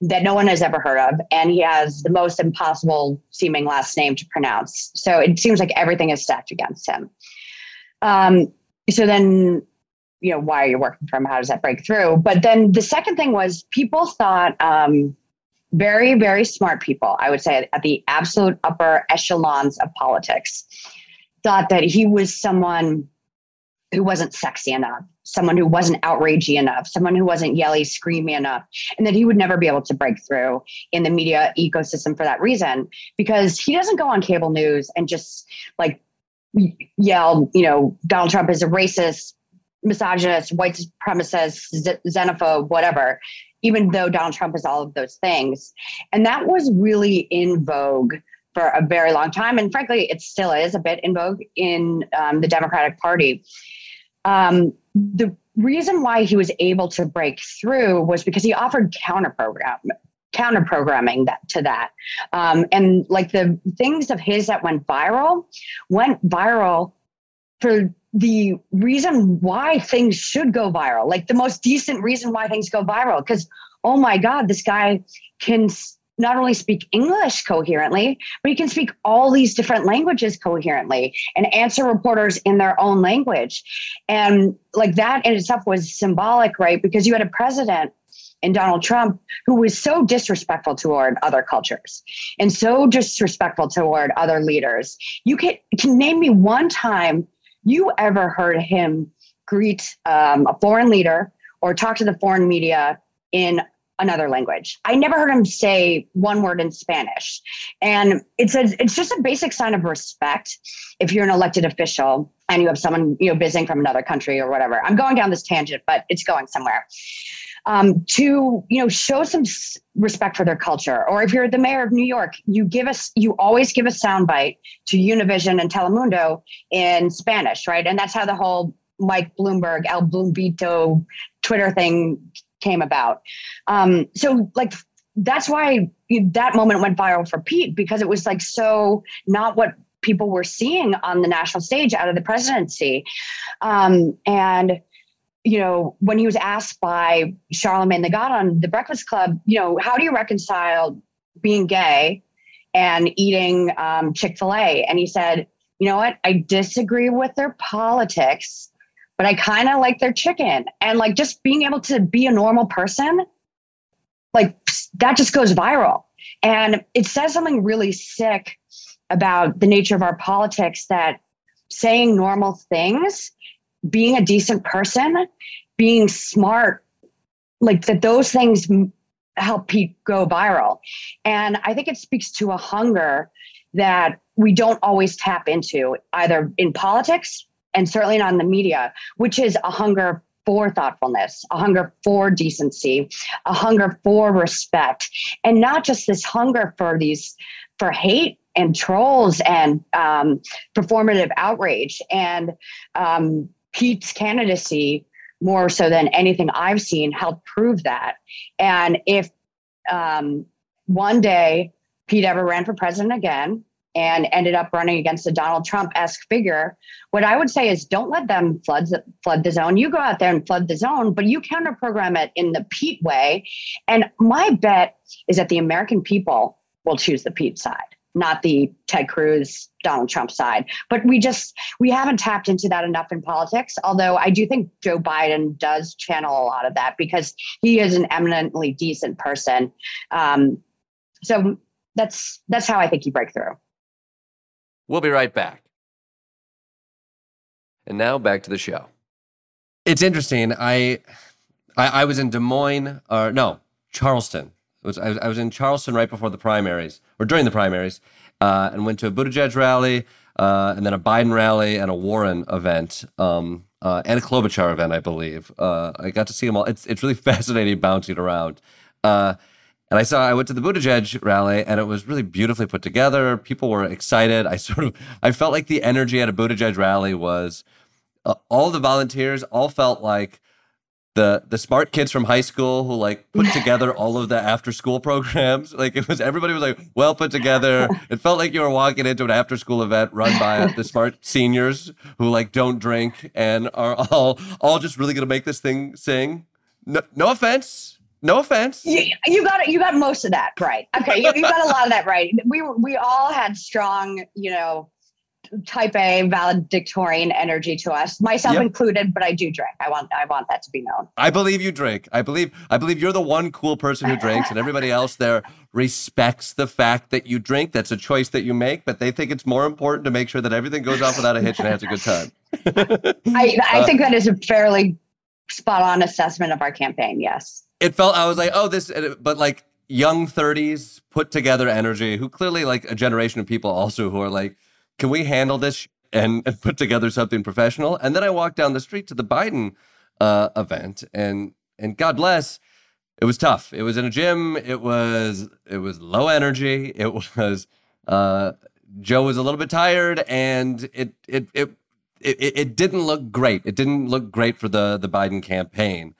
that no one has ever heard of. And he has the most impossible seeming last name to pronounce. So it seems like everything is stacked against him. Um, so then, you know, why are you working for him? How does that break through? But then the second thing was people thought, um, very, very smart people, I would say, at the absolute upper echelons of politics, thought that he was someone who wasn't sexy enough, someone who wasn't outragey enough, someone who wasn't yelly, screamy enough, and that he would never be able to break through in the media ecosystem for that reason, because he doesn't go on cable news and just like yell, you know, Donald Trump is a racist, misogynist, white supremacist, xenophobe, whatever even though Donald Trump is all of those things. And that was really in vogue for a very long time. And frankly, it still is a bit in vogue in um, the Democratic Party. Um, the reason why he was able to break through was because he offered counter program counter programming that to that um, and like the things of his that went viral went viral for the reason why things should go viral, like the most decent reason why things go viral. Because, oh my God, this guy can not only speak English coherently, but he can speak all these different languages coherently and answer reporters in their own language. And like that in itself was symbolic, right? Because you had a president in Donald Trump who was so disrespectful toward other cultures and so disrespectful toward other leaders. You can, can name me one time you ever heard him greet um, a foreign leader or talk to the foreign media in another language. I never heard him say one word in Spanish. And it's a, it's just a basic sign of respect if you're an elected official and you have someone, you know, visiting from another country or whatever. I'm going down this tangent, but it's going somewhere um, to you know show some respect for their culture. Or if you're the mayor of New York, you give us you always give a soundbite to Univision and Telemundo in Spanish, right? And that's how the whole Mike Bloomberg El Bloombito Twitter thing came about. Um, so like that's why that moment went viral for Pete because it was like so not what people were seeing on the national stage out of the presidency. Um, and you know, when he was asked by Charlemagne the God on the Breakfast Club, you know, how do you reconcile being gay and eating um, Chick fil A? And he said, you know what? I disagree with their politics, but I kind of like their chicken. And like just being able to be a normal person, like that just goes viral. And it says something really sick about the nature of our politics that saying normal things being a decent person, being smart, like that those things help people go viral. And I think it speaks to a hunger that we don't always tap into either in politics and certainly not in the media, which is a hunger for thoughtfulness, a hunger for decency, a hunger for respect, and not just this hunger for these for hate and trolls and um, performative outrage. And um, Pete's candidacy, more so than anything I've seen, helped prove that. And if um, one day Pete ever ran for president again, and ended up running against a Donald Trump esque figure. What I would say is don't let them flood the, flood the zone. You go out there and flood the zone, but you counter program it in the Pete way. And my bet is that the American people will choose the Pete side not the Ted Cruz, Donald Trump side. But we just we haven't tapped into that enough in politics. Although I do think Joe Biden does channel a lot of that because he is an eminently decent person. Um, so that's that's how I think you break through. We'll be right back. And now back to the show. It's interesting. I I, I was in Des Moines, or no, Charleston. Was, I, was, I was in Charleston right before the primaries, or during the primaries, uh, and went to a Buttigieg rally, uh, and then a Biden rally, and a Warren event, um, uh, and a Klobuchar event, I believe. Uh, I got to see them all. It's it's really *laughs* fascinating bouncing around. Uh, and I saw, I went to the Buttigieg rally and it was really beautifully put together. People were excited. I *laughs* sort of, I felt like the energy at a Buttigieg rally was uh, all the volunteers all felt like the the smart kids from high school who like put together all of the after school programs. *laughs* Like it was everybody was like well put together. It felt like you were walking into an after school event run by the smart seniors who like don't drink and are all all just really gonna make this thing sing. No, no offense no offense. You, you got You got most of that right. Okay, you, you got a lot of that right. We we all had strong, you know, type A valedictorian energy to us, myself yep. included. But I do drink. I want I want that to be known. I believe you drink. I believe I believe you're the one cool person who drinks, and everybody else there respects the fact that you drink. That's a choice that you make, but they think it's more important to make sure that everything goes off without a hitch and has a good time. I I uh, think that is a fairly spot on assessment of our campaign. Yes it felt I was like, oh, this, but like young 30s put together energy, who clearly like a generation of people also who are like, can we handle this and, *laughs* put together something professional? And then I walked down the street to the Biden uh, event, and and God bless, it was tough. It was in a gym. It was it was low energy. It *laughs* was uh, Joe was a little bit tired, and it it it. It, it didn't look great. It didn't look great for the the Biden campaign.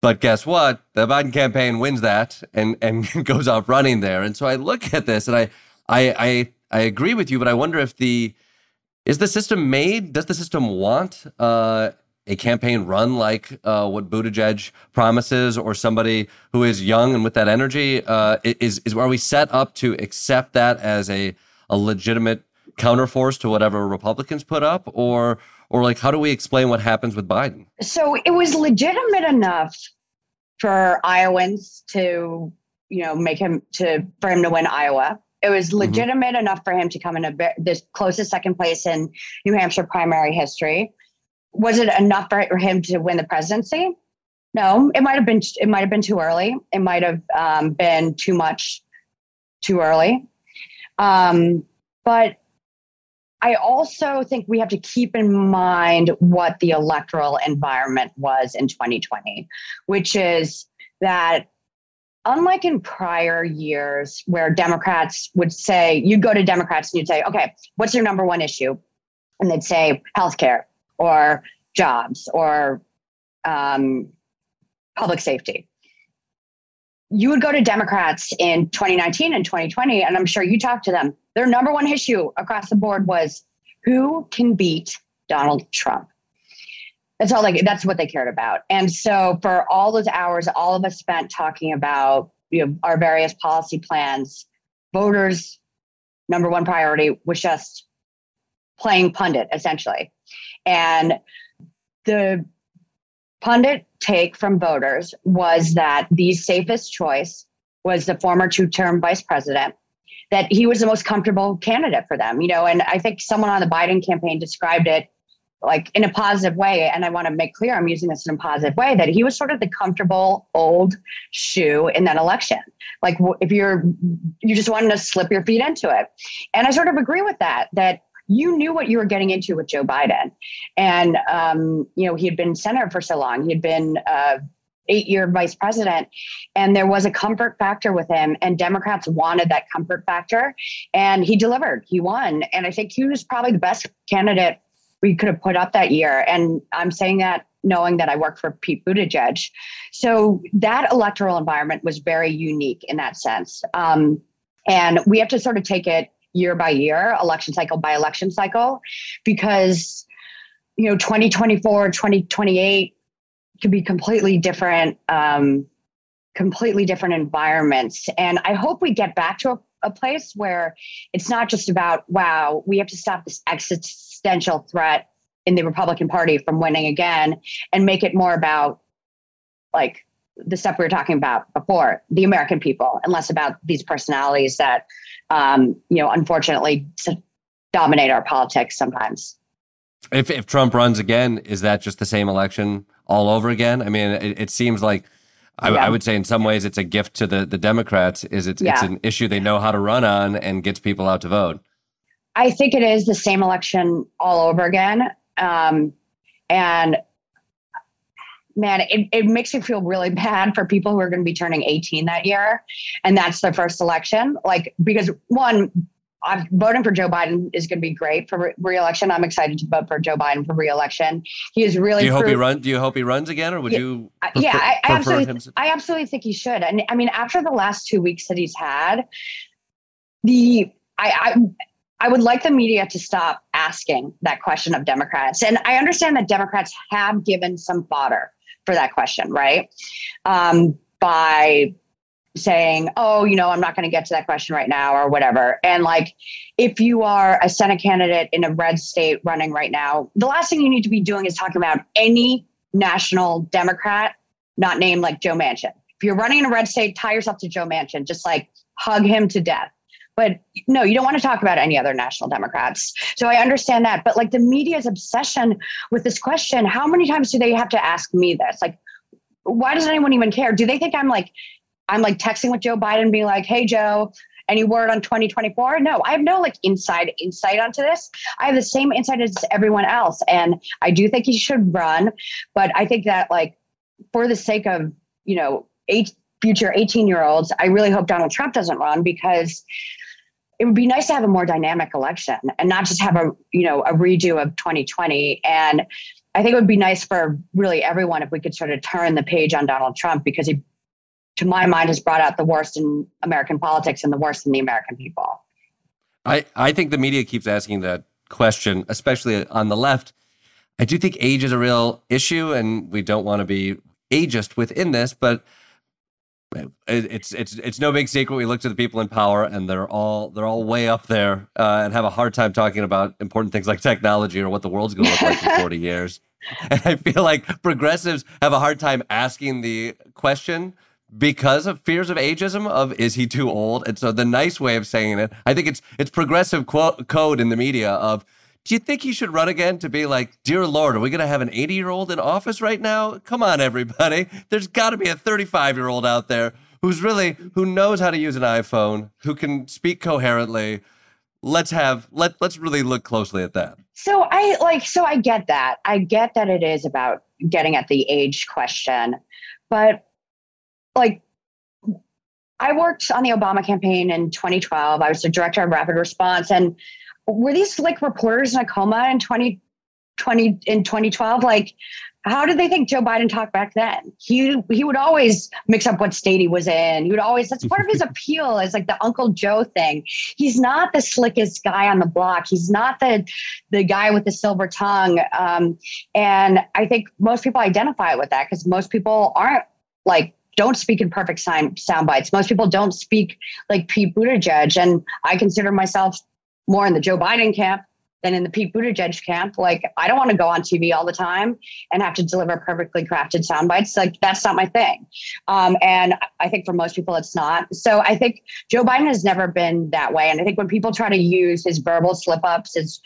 But guess what? The Biden campaign wins that and and *laughs* goes off running there. And so I look at this and I I I, I agree with you, but I wonder if the is the system made? Does the system want uh, a campaign run like uh, what Buttigieg promises, or somebody who is young and with that energy? Uh, is is are we set up to accept that as a a legitimate counterforce to whatever Republicans put up, or or like how do we explain what happens with Biden? So it was legitimate enough for Iowans to, you know, make him to for him to win Iowa. It was mm-hmm. legitimate mm-hmm. enough for him to come in a bit, this closest second place in New Hampshire primary history. Was it enough for him to win the presidency? No, it might have been. It might have been too early. It might have um, been too much, too early. Um, but I also think we have to keep in mind what the electoral environment was in 2020, which is that unlike in prior years where Democrats would say, you'd go to Democrats and you'd say, okay, what's your number one issue? And they'd say healthcare or jobs or um, public safety. You would go to Democrats in 2019 and 2020, and I'm sure you talked to them their number one issue across the board was who can beat Donald Trump. That's all like that's what they cared about. And so for all those hours, all of us spent talking about you know our various policy plans, voters' number one priority was just playing pundit essentially. And the pundit take from voters was that the safest choice was the former two-term vice president that he was the most comfortable candidate for them, you know. And I think someone on the Biden campaign described it like in a positive way. And I want to make clear I'm using this in a positive way that he was sort of the comfortable old shoe in that election. Like if you're, you just wanted to slip your feet into it. And I sort of agree with that, that you knew what you were getting into with Joe Biden. And, um, you know, he had been senator for so long. He had been uh, eight year vice president. And there was a comfort factor with him. And Democrats wanted that comfort factor. And he delivered, he won. And I think he was probably the best candidate we could have put up that year. And I'm saying that knowing that I worked for Pete Buttigieg. So that electoral environment was very unique in that sense. Um, and we have to sort of take it year by year, election cycle by election cycle, because, you know, 2024, 2028 could be completely different, um, completely different environments. And I hope we get back to a, a place where it's not just about, wow, we have to stop this existential threat in the Republican Party from winning again and make it more about like the stuff we were talking about before, the American people, and less about these personalities that, um, you know, unfortunately dominate our politics sometimes. If, if Trump runs again, is that just the same election all over again? I mean, it, it seems like I, yeah. I, would say in some ways it's a gift to the, the Democrats. Is it's yeah. it's an issue they know how to run on and gets people out to vote. I think it is the same election all over again. Um, and man, it, it makes me feel really bad for people who are going to be turning 18 that year. And that's their first election. Like, because one, I'm voting for Joe Biden is going to be great for re-election. I'm excited to vote for Joe Biden for re-election. He is really. Do you hope he runs? Do you hope he runs again, or would yeah, you? Prefer, yeah, I, I absolutely. I absolutely think he should. And I mean, after the last two weeks that he's had, the I, I I would like the media to stop asking that question of Democrats. And I understand that Democrats have given some fodder for that question, right? Um, by saying, oh, you know, I'm not going to get to that question right now or whatever. And like, if you are a Senate candidate in a red state running right now, the last thing you need to be doing is talking about any national Democrat not named like Joe Manchin. If you're running in a red state, tie yourself to Joe Manchin, just like hug him to death. But no, you don't want to talk about any other national Democrats. So I understand that. But like the media's obsession with this question, how many times do they have to ask me this? Like, why does anyone even care? Do they think I'm like, I'm like texting with Joe Biden, being like, hey, Joe, any word on 2024? No, I have no like inside insight onto this. I have the same insight as everyone else. And I do think he should run. But I think that like for the sake of, you know, eight future 18 year olds, I really hope Donald Trump doesn't run because it would be nice to have a more dynamic election and not just have a you know a redo of 2020 and i think it would be nice for really everyone if we could sort of turn the page on donald trump because he to my mind has brought out the worst in american politics and the worst in the american people. I i think the media keeps asking that question especially on the left. I do think age is a real issue and we don't want to be ageist within this but it's it's it's no big secret. We look to the people in power, and they're all they're all way up there, uh, and have a hard time talking about important things like technology or what the world's going to look like in forty *laughs* years. And I feel like progressives have a hard time asking the question because of fears of ageism of is he too old? And so the nice way of saying it, I think it's it's progressive quote, code in the media of do you think he should run again to be like, dear Lord, are we going to have an 80 year old in office right now? Come on, everybody. There's got to be a 35 year old out there who's really, who knows how to use an iPhone, who can speak coherently. Let's have, let, let's really look closely at that. So I like, so I get that. I get that it is about getting at the age question, but like, I worked on the Obama campaign in 2012. I was the director of rapid response and were these like reporters in a coma in 2020 in 2012 like how did they think Joe Biden talked back then? He he would always mix up what state he was in. He would always that's part of his *laughs* appeal is like the Uncle Joe thing. He's not the slickest guy on the block. He's not the the guy with the silver tongue. Um, and I think most people identify with that because most people aren't like don't speak in perfect sound sound bites. Most people don't speak like Pete Buttigieg, and I consider myself more in the Joe Biden camp than in the Pete Buttigieg camp. Like, I don't want to go on TV all the time and have to deliver perfectly crafted sound bites. Like, that's not my thing. Um, and I think for most people, it's not. So I think Joe Biden has never been that way. And I think when people try to use his verbal slip ups as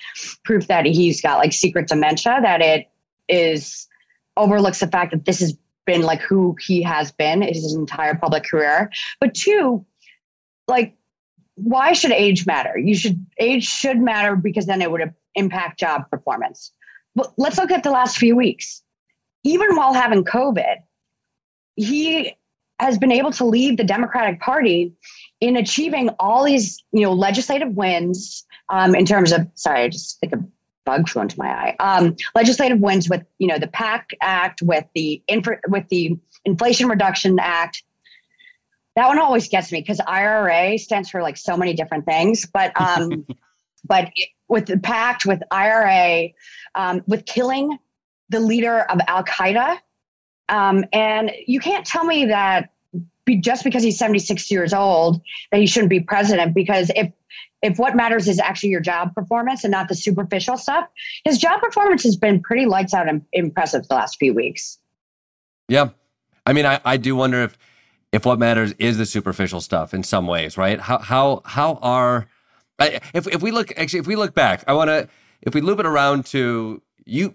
proof that he's got like secret dementia, that it is overlooks the fact that this has been like who he has been his entire public career. But two, like why should age matter? You should age should matter because then it would impact job performance. But let's look at the last few weeks. Even while having COVID, he has been able to lead the Democratic Party in achieving all these, you know, legislative wins um, in terms of. Sorry, I just think a bug flew into my eye. Um, legislative wins with, you know, the PACT Act, with the infra, with the Inflation Reduction Act. That one always gets me because IRA stands for like so many different things, but um, *laughs* but with the PACT, with IRA, um, with killing the leader of Al Qaeda um, and you can't tell me that be, just because he's 76 years old that he shouldn't be president because if if what matters is actually your job performance and not the superficial stuff his job performance has been pretty lights out and impressive the last few weeks. Yeah. I mean i, I do wonder if if what matters is the superficial stuff in some ways right how how how are if, if we look actually if we look back i want to if we loop it around to you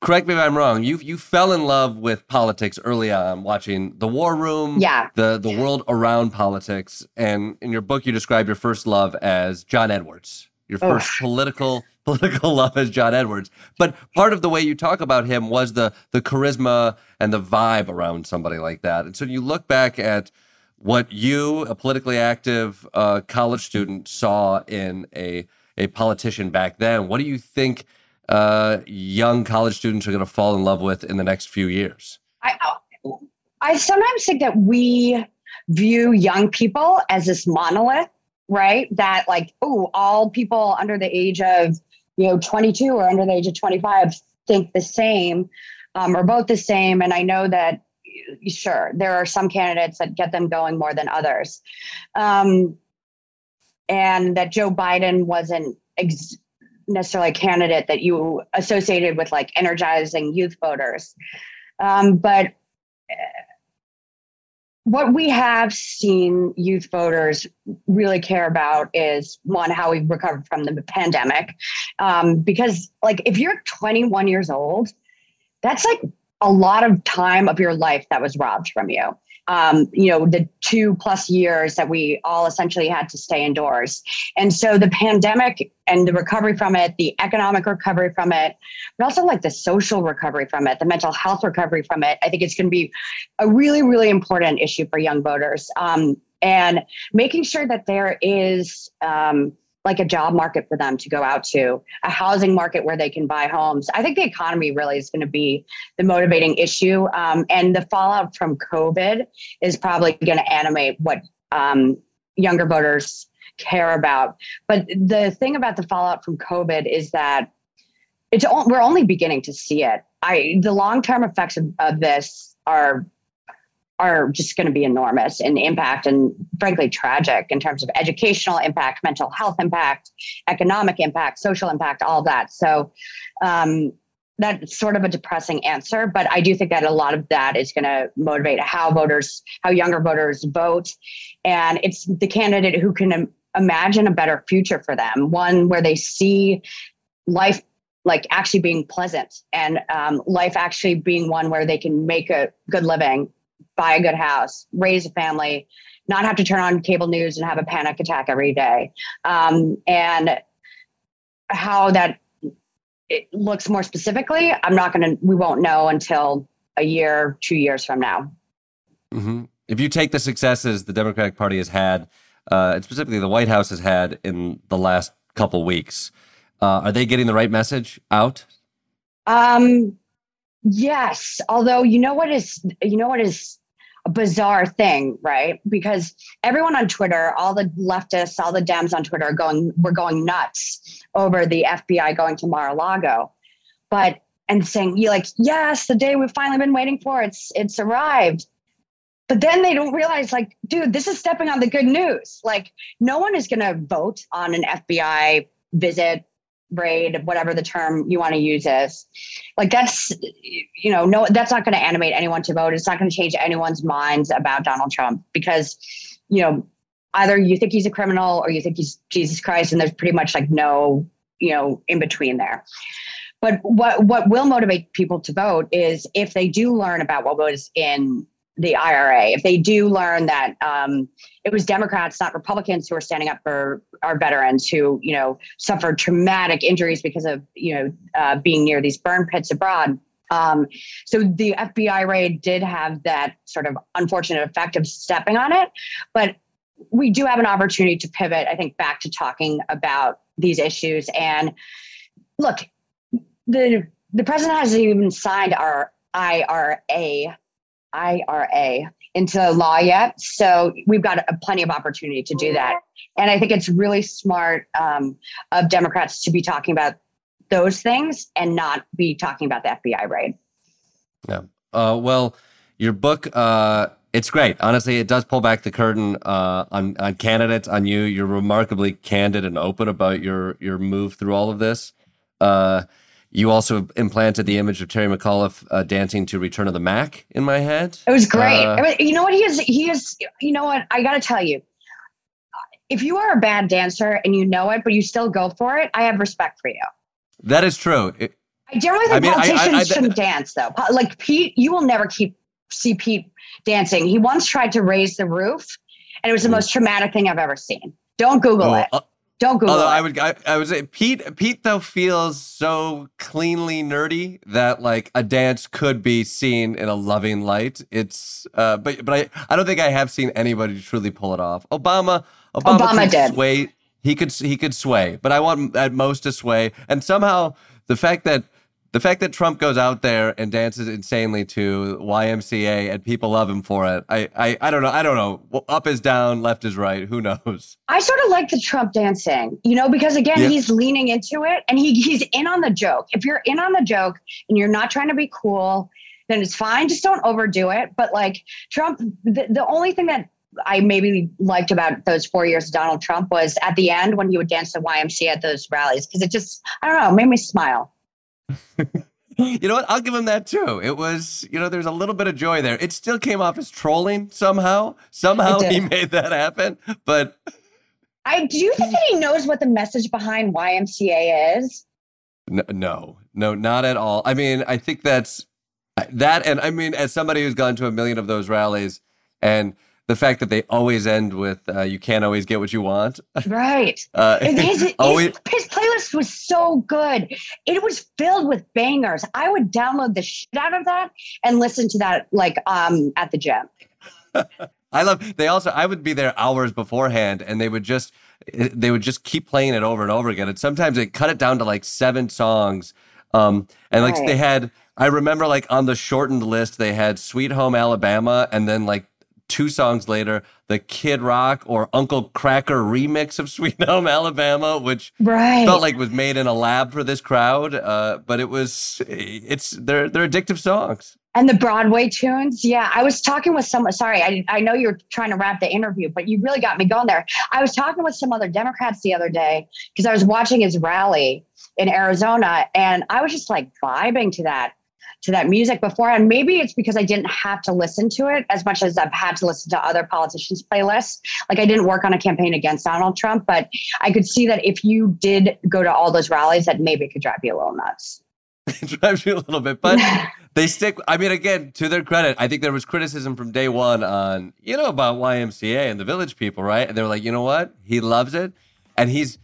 correct me if I'm wrong. You you fell in love with politics early on, watching The War Room, yeah, the the world around politics, and in your book you describe your first love as John Edwards. Your first political *laughs* political love as John Edwards. But part of the way you talk about him was the the charisma and the vibe around somebody like that. And so you look back at what you, a politically active uh, college student, saw in a a politician back then. What do you think? uh, young college students are going to fall in love with in the next few years? I, I sometimes think that we view young people as this monolith, right? That like, oh, all people under the age of you know 22 or under the age of 25 think the same um, or both the same. And I know that sure there are some candidates that get them going more than others, um, and that Joe Biden wasn't. Ex- necessarily a candidate that you associated with like energizing youth voters. Um, but what we have seen youth voters really care about is one, how we've recovered from the pandemic. Um, because, like, if you're 21 years old, that's like a lot of time of your life that was robbed from you um, you know, the two plus years that we all essentially had to stay indoors. And so the pandemic and the recovery from it, the economic recovery from it, but also like the social recovery from it, the mental health recovery from it, I think it's going to be a really, really important issue for young voters. Um, and making sure that there is um, like a job market for them to go out to, a housing market where they can buy homes. I think the economy really is going to be the motivating issue. Um, and the fallout from COVID is probably going to animate what um, younger voters care about. But the thing about the fallout from COVID is that it's we're only beginning to see it. I the long term effects of, of this are are just going to be enormous in impact and frankly tragic in terms of educational impact, mental health impact, economic impact, social impact, all that. So um, that's sort of a depressing answer, but I do think that a lot of that is going to motivate how voters, how younger voters vote. And it's the candidate who can imagine a better future for them, one where they see life like actually being pleasant and um, life actually being one where they can make a good living buy a good house, raise a family, not have to turn on cable news and have a panic attack every day. Um, and how that it looks more specifically, I'm not going to, we won't know until a year, two years from now. Mm-hmm. If you take the successes the Democratic Party has had, uh, and specifically the White House has had in the last couple weeks, uh, are they getting the right message out? Um, yes. Although you know what is, you know what is a bizarre thing, right? Because everyone on Twitter, all the leftists, all the Dems on Twitter are going, we're going nuts over the FBI going to Mar-a-Lago. But and saying, you like, yes, the day we've finally been waiting for, it's it's arrived. But then they don't realize, like, dude, this is stepping on the good news. Like, no one is gonna vote on an FBI visit raid, whatever the term you want to use is. Like that's, you know, no, that's not going to animate anyone to vote. It's not going to change anyone's minds about Donald Trump because, you know, either you think he's a criminal or you think he's Jesus Christ, and there's pretty much like no, you know, in between there. But what what will motivate people to vote is if they do learn about what was in the IRA, if they do learn that um, it was Democrats, not Republicans, who are standing up for our veterans who, you know, suffered traumatic injuries because of, you know, uh, being near these burn pits abroad. Um, so the FBI raid did have that sort of unfortunate effect of stepping on it, but we do have an opportunity to pivot, I think, back to talking about these issues. And look, the the president hasn't even signed our IRA IRA into law yet. So we've got a, plenty of opportunity to do that. And I think it's really smart um, of Democrats to be talking about those things and not be talking about the FBI raid. Yeah. Uh, well, your book, uh, it's great. Honestly, it does pull back the curtain uh, on on candidates, on you. You're remarkably candid and open about your your move through all of this. You also implanted the image of Terry McAuliffe uh, dancing to "Return of the Mac" in my head. It was great. Uh, you know what? He is. He is. You know what? I got to tell you, if you are a bad dancer and you know it, but you still go for it, I have respect for you. That is true. It, I generally think I mean, politicians I, I, shouldn't dance, though. Like Pete, you will never keep see Pete dancing. He once tried to raise the roof, and it was the mm. most traumatic thing I've ever seen. Don't Google oh, it. Uh, don't Google Although it. I would, I, I, would say Pete. Pete though feels so cleanly nerdy that like a dance could be seen in a loving light. It's, uh, but but I, I don't think I have seen anybody truly pull it off. Obama, Obama, Obama did. Sway, he could he could sway, but I want at most to sway. And somehow the fact that the fact that Trump goes out there and dances insanely to YMCA and people love him for it, I, I, I don't know. I don't know. Up is down, left is right. Who knows? I sort of like the Trump dancing, you know, because again, yeah. he's leaning into it and he, he's in on the joke. If you're in on the joke and you're not trying to be cool, then it's fine. Just don't overdo it. But like Trump, the, the only thing that I maybe liked about those four years of Donald Trump was at the end when he would dance the YMCA at those rallies because it just, I don't know, made me smile you know what? I'll give him that too. It was, you know, there's a little bit of joy there. It still came off as trolling somehow. Somehow he made that happen. But I do you think that he knows what the message behind YMCA is? No, no, no, not at all. I mean, I think that's that. And I mean, as somebody who's gone to a million of those rallies and the fact that they always end with uh, "You can't always get what you want." Right. *laughs* Uh, his, his, *laughs* always, his, playlist was so good; it was filled with bangers. I would download the shit out of that and listen to that like um at the gym. *laughs* I love. They also. I would be there hours beforehand, and they would just they would just keep playing it over and over again. And sometimes they cut it down to like seven songs. Um, and like right. they had, I remember like on the shortened list, they had Sweet Home Alabama, and then like two songs later, the Kid Rock or Uncle Kracker remix of Sweet Home Alabama, which right. felt like was made in a lab for this crowd. Uh, but it was, it's they're they're addictive songs. And the Broadway tunes, yeah. I was talking with someone. Sorry, I I know you're trying to wrap the interview, but you really got me going there. I was talking with some other Democrats the other day because I was watching his rally in Arizona, and I was just like vibing to that to that music before. And maybe it's because I didn't have to listen to it as much as I've had to listen to other politicians' playlists. Like I didn't work on a campaign against Donald Trump, but I could see that if you did go to all those rallies, that maybe it could drive you a little nuts. *laughs* it drives you a little bit, but *laughs* they stick. I mean, again, to their credit, I think there was criticism from day one on, you know, about YMCA and the village people, right? And they were like, you know what? He loves it. And he's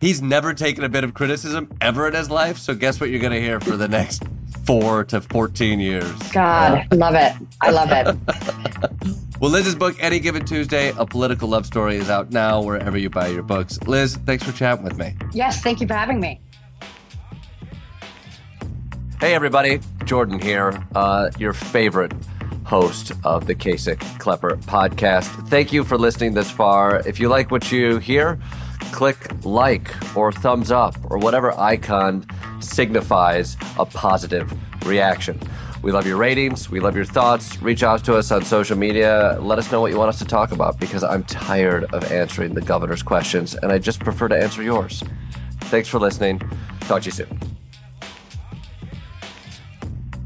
he's never taken a bit of criticism ever in his life. So guess what you're gonna hear for the next four to 14 years. God, love it. I love it. *laughs* well, Lis's book, Any Given Tuesday, A Political Love Story, is out now wherever you buy your books. Liz, thanks for chatting with me. Yes, thank you for having me. Hey, everybody. Jordan here, uh, your favorite host of the Kasich Klepper podcast. Thank you for listening this far. If you like what you hear, click like or thumbs up or whatever icon signifies a positive reaction. We love your ratings. We love your thoughts. Reach out to us on social media. Let us know what you want us to talk about because I'm tired of answering the governor's questions and I just prefer to answer yours. Thanks for listening. Talk to you soon.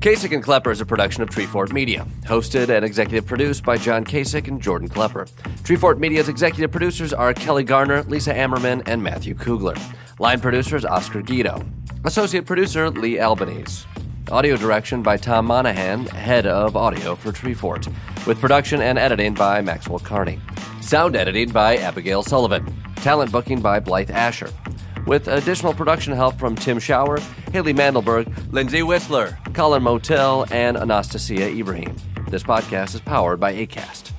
Kasich and Klepper is a production of Treefort Media, hosted and executive produced by John Kasich and Jordan Klepper. Treefort Media's executive producers are Kelly Garner, Lisa Ammerman, and Matthew Kugler. Line producers Oscar Guido. Associate producer Lee Albanese. Audio direction by Tom Monahan, head of audio for Treefort, with production and editing by Maxwell Carney. Sound editing by Abigail Sullivan. Talent booking by Blythe Asher. With additional production help from Tim Shower, Haley Mandelberg, Lindsay Whistler, Colin Motel, and Anastasia Ibrahim. This podcast is powered by ACAST.